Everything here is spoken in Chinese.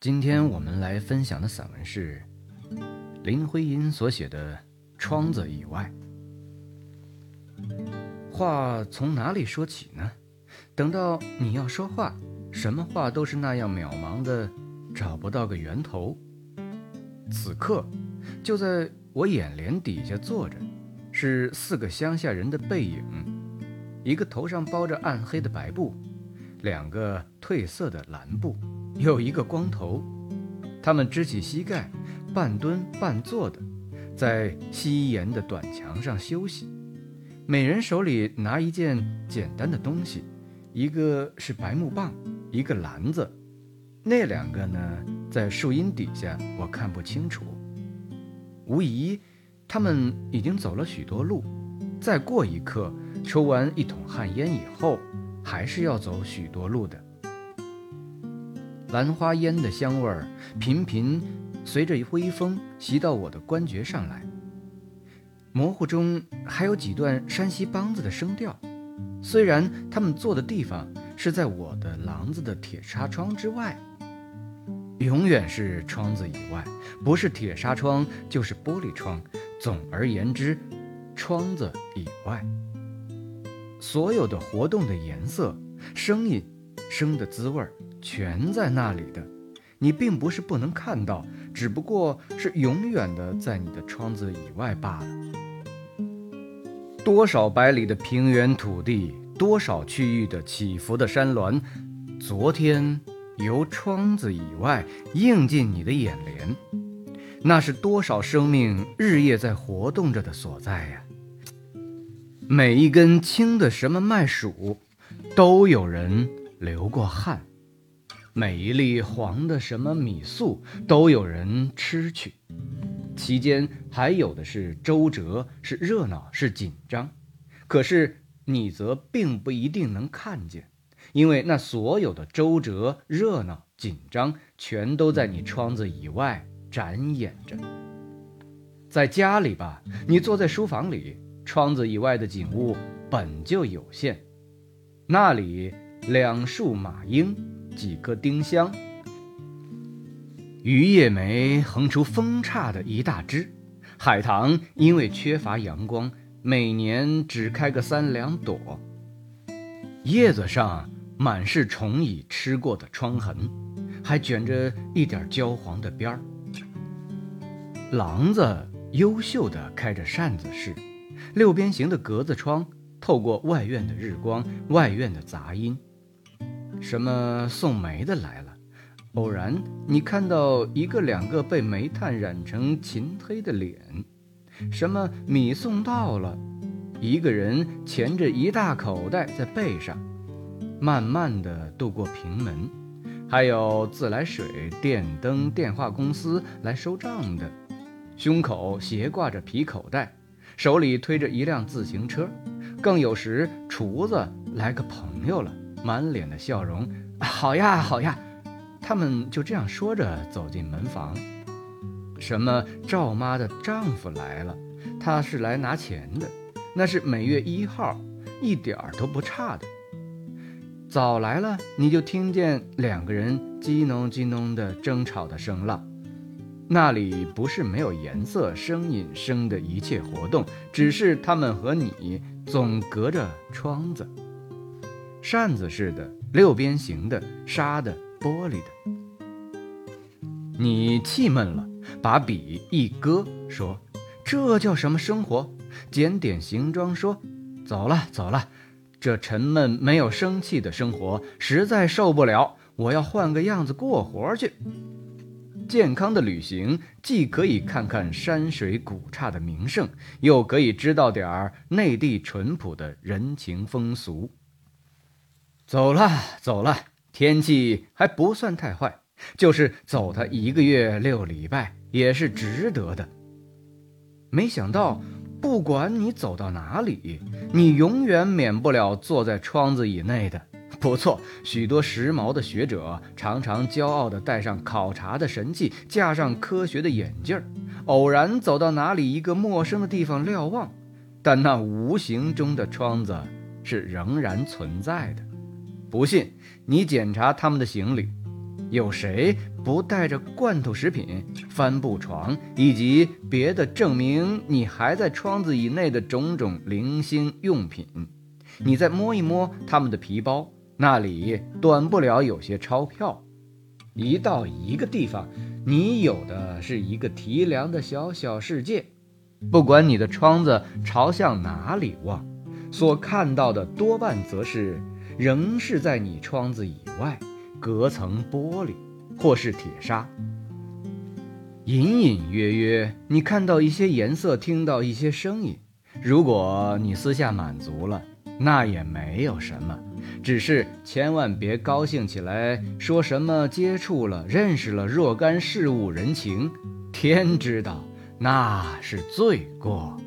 今天我们来分享的散文是林徽因所写的《窗子以外》。话从哪里说起呢？等到你要说话，什么话都是那样渺茫的，找不到个源头。此刻，就在我眼帘底下坐着，是四个乡下人的背影，一个头上包着暗黑的白布。两个褪色的蓝布，有一个光头，他们支起膝盖，半蹲半坐的，在西檐的短墙上休息。每人手里拿一件简单的东西，一个是白木棒，一个篮子。那两个呢，在树荫底下我看不清楚。无疑，他们已经走了许多路。再过一刻，抽完一桶旱烟以后。还是要走许多路的。兰花烟的香味儿频频随着微风袭到我的关觉上来，模糊中还有几段山西梆子的声调。虽然他们坐的地方是在我的廊子的铁纱窗之外，永远是窗子以外，不是铁纱窗就是玻璃窗。总而言之，窗子以外。所有的活动的颜色、声音、生的滋味儿，全在那里的。你并不是不能看到，只不过是永远的在你的窗子以外罢了。多少百里的平原土地，多少区域的起伏的山峦，昨天由窗子以外映进你的眼帘，那是多少生命日夜在活动着的所在呀！每一根青的什么麦黍，都有人流过汗；每一粒黄的什么米粟，都有人吃去。其间还有的是周折，是热闹，是紧张。可是你则并不一定能看见，因为那所有的周折、热闹、紧张，全都在你窗子以外展演着。在家里吧，你坐在书房里。窗子以外的景物本就有限，那里两束马缨，几棵丁香，榆叶梅横出分叉的一大枝，海棠因为缺乏阳光，每年只开个三两朵，叶子上满是虫蚁吃过的疮痕，还卷着一点焦黄的边儿。廊子优秀的开着扇子式。六边形的格子窗透过外院的日光，外院的杂音。什么送煤的来了？偶然你看到一个两个被煤炭染成秦黑的脸。什么米送到了？一个人钳着一大口袋在背上，慢慢的渡过平门。还有自来水、电灯、电话公司来收账的，胸口斜挂着皮口袋。手里推着一辆自行车，更有时厨子来个朋友了，满脸的笑容。好呀，好呀，他们就这样说着走进门房。什么赵妈的丈夫来了，他是来拿钱的，那是每月一号，一点儿都不差的。早来了，你就听见两个人叽哝叽哝的争吵的声浪。那里不是没有颜色、声音、声的一切活动，只是他们和你总隔着窗子，扇子似的、六边形的、纱的、玻璃的。你气闷了，把笔一搁，说：“这叫什么生活？”检点行装，说：“走了，走了，这沉闷没有生气的生活实在受不了，我要换个样子过活去。”健康的旅行，既可以看看山水古刹的名胜，又可以知道点儿内地淳朴的人情风俗。走了，走了，天气还不算太坏，就是走他一个月六礼拜也是值得的。没想到，不管你走到哪里，你永远免不了坐在窗子以内的。不错，许多时髦的学者常常骄傲地带上考察的神器，架上科学的眼镜儿，偶然走到哪里一个陌生的地方瞭望，但那无形中的窗子是仍然存在的。不信，你检查他们的行李，有谁不带着罐头食品、帆布床以及别的证明你还在窗子以内的种种零星用品？你再摸一摸他们的皮包，那里短不了有些钞票。一到一个地方，你有的是一个提梁的小小世界。不管你的窗子朝向哪里望，所看到的多半则是仍是在你窗子以外。隔层玻璃，或是铁砂，隐隐约约，你看到一些颜色，听到一些声音。如果你私下满足了，那也没有什么，只是千万别高兴起来，说什么接触了、认识了若干事物人情，天知道那是罪过。